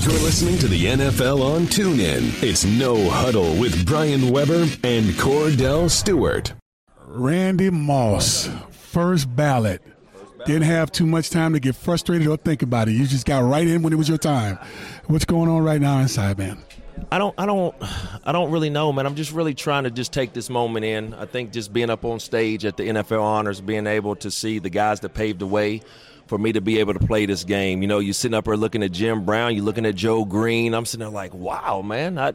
You're listening to the NFL on TuneIn. It's No Huddle with Brian Weber and Kordell Stewart. Randy Moss, first ballot. Didn't have too much time to get frustrated or think about it. You just got right in when it was your time. What's going on right now inside, man? I don't, I don't, I don't really know, man. I'm just really trying to just take this moment in. I think just being up on stage at the NFL Honors, being able to see the guys that paved the way for me to be able to play this game. You know, you're sitting up there looking at Jim Brown, you're looking at Joe Greene. I'm sitting there like, wow, man. I,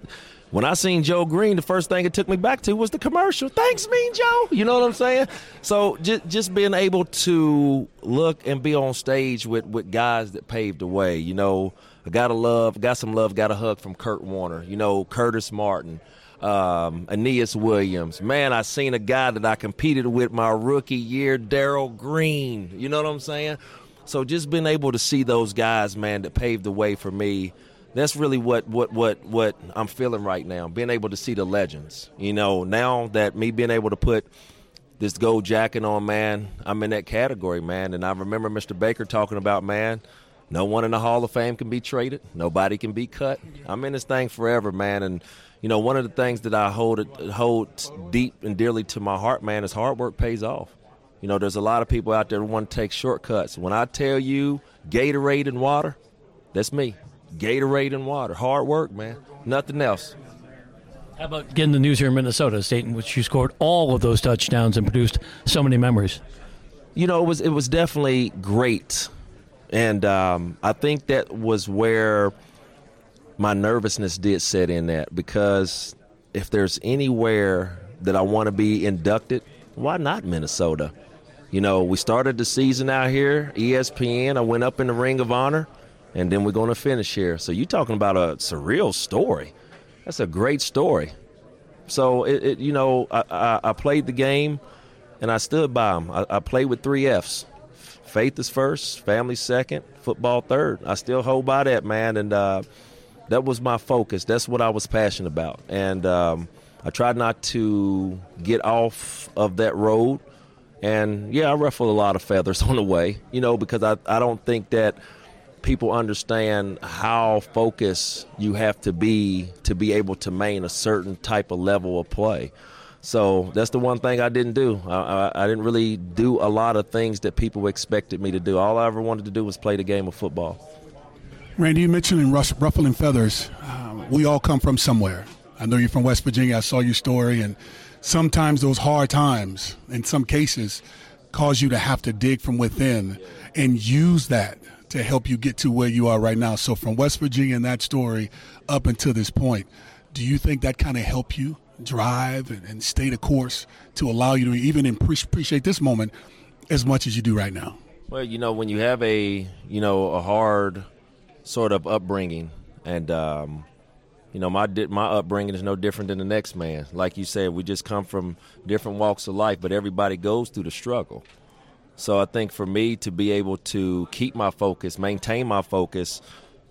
when I seen Joe Greene, the first thing it took me back to was the commercial. Thanks, Mean Joe. You know what I'm saying? So just just being able to look and be on stage with with guys that paved the way. You know, I got a love, got some love, got a hug from Kurt Warner. You know, Curtis Martin. Um, Aeneas Williams. Man, I seen a guy that I competed with my rookie year, Darrell Green. You know what I'm saying? So just being able to see those guys, man, that paved the way for me, that's really what what what what I'm feeling right now. Being able to see the legends. You know, now that me being able to put this gold jacket on, man, I'm in that category, man. And I remember Mr. Baker talking about, man, no one in the Hall of Fame can be traded. Nobody can be cut. I'm in this thing forever, man. And you know, one of the things that I hold hold deep and dearly to my heart, man, is hard work pays off. You know, there's a lot of people out there who want to take shortcuts. When I tell you Gatorade and water, that's me. Gatorade and water. Hard work, man. Nothing else. How about getting the news here in Minnesota, a state in which you scored all of those touchdowns and produced so many memories? You know, it was it was definitely great, and um, I think that was where my nervousness did set in. That because if there's anywhere that I want to be inducted, why not Minnesota? You know, we started the season out here, ESPN. I went up in the Ring of Honor, and then we're going to finish here. So you're talking about a surreal story. That's a great story. So it, it you know, I, I, I, played the game, and I stood by them. I, I played with three Fs. Faith is first, family second, football third. I still hold by that, man, and uh, that was my focus. That's what I was passionate about, and um, I tried not to get off of that road and yeah, I ruffled a lot of feathers on the way, you know, because I, I don't think that people understand how focused you have to be to be able to maintain a certain type of level of play. So that's the one thing I didn't do. I, I, I, didn't really do a lot of things that people expected me to do. All I ever wanted to do was play the game of football. Randy, you mentioned ruffling feathers. Uh, we all come from somewhere. I know you're from West Virginia. I saw your story, and sometimes those hard times, in some cases, cause you to have to dig from within and use that to help you get to where you are right now. So, from West Virginia and that story up until this point, do you think that kind of helped you drive and, and, stay the course to allow you to even appreciate this moment as much as you do right now? Well, you know, when you have a you know a hard sort of upbringing and um, you know my my upbringing is no different than the next man. Like you said, we just come from different walks of life, but everybody goes through the struggle. So I think for me to be able to keep my focus, maintain my focus,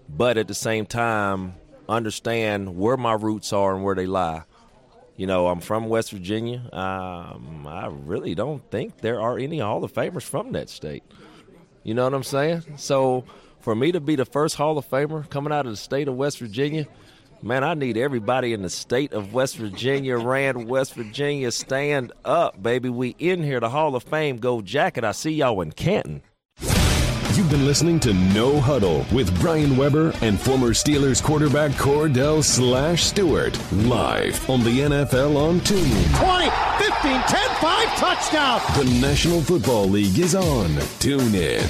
but at the same time understand where my roots are and where they lie. You know, I'm from West Virginia. Um, I really don't think there are any Hall of Famers from that state. You know what I'm saying? So for me to be the first Hall of Famer coming out of the state of West Virginia – Man, I need everybody in the state of West Virginia, Rand, West Virginia, stand up, baby. We in here, the Hall of Fame Gold Jacket. I see y'all in Canton. You've been listening to No Huddle with Brian Weber and former Steelers quarterback Kordell Slash Stewart live on the NFL on Tune. 20, 15, 10, 5, touchdown. The National Football League is on. Tune in.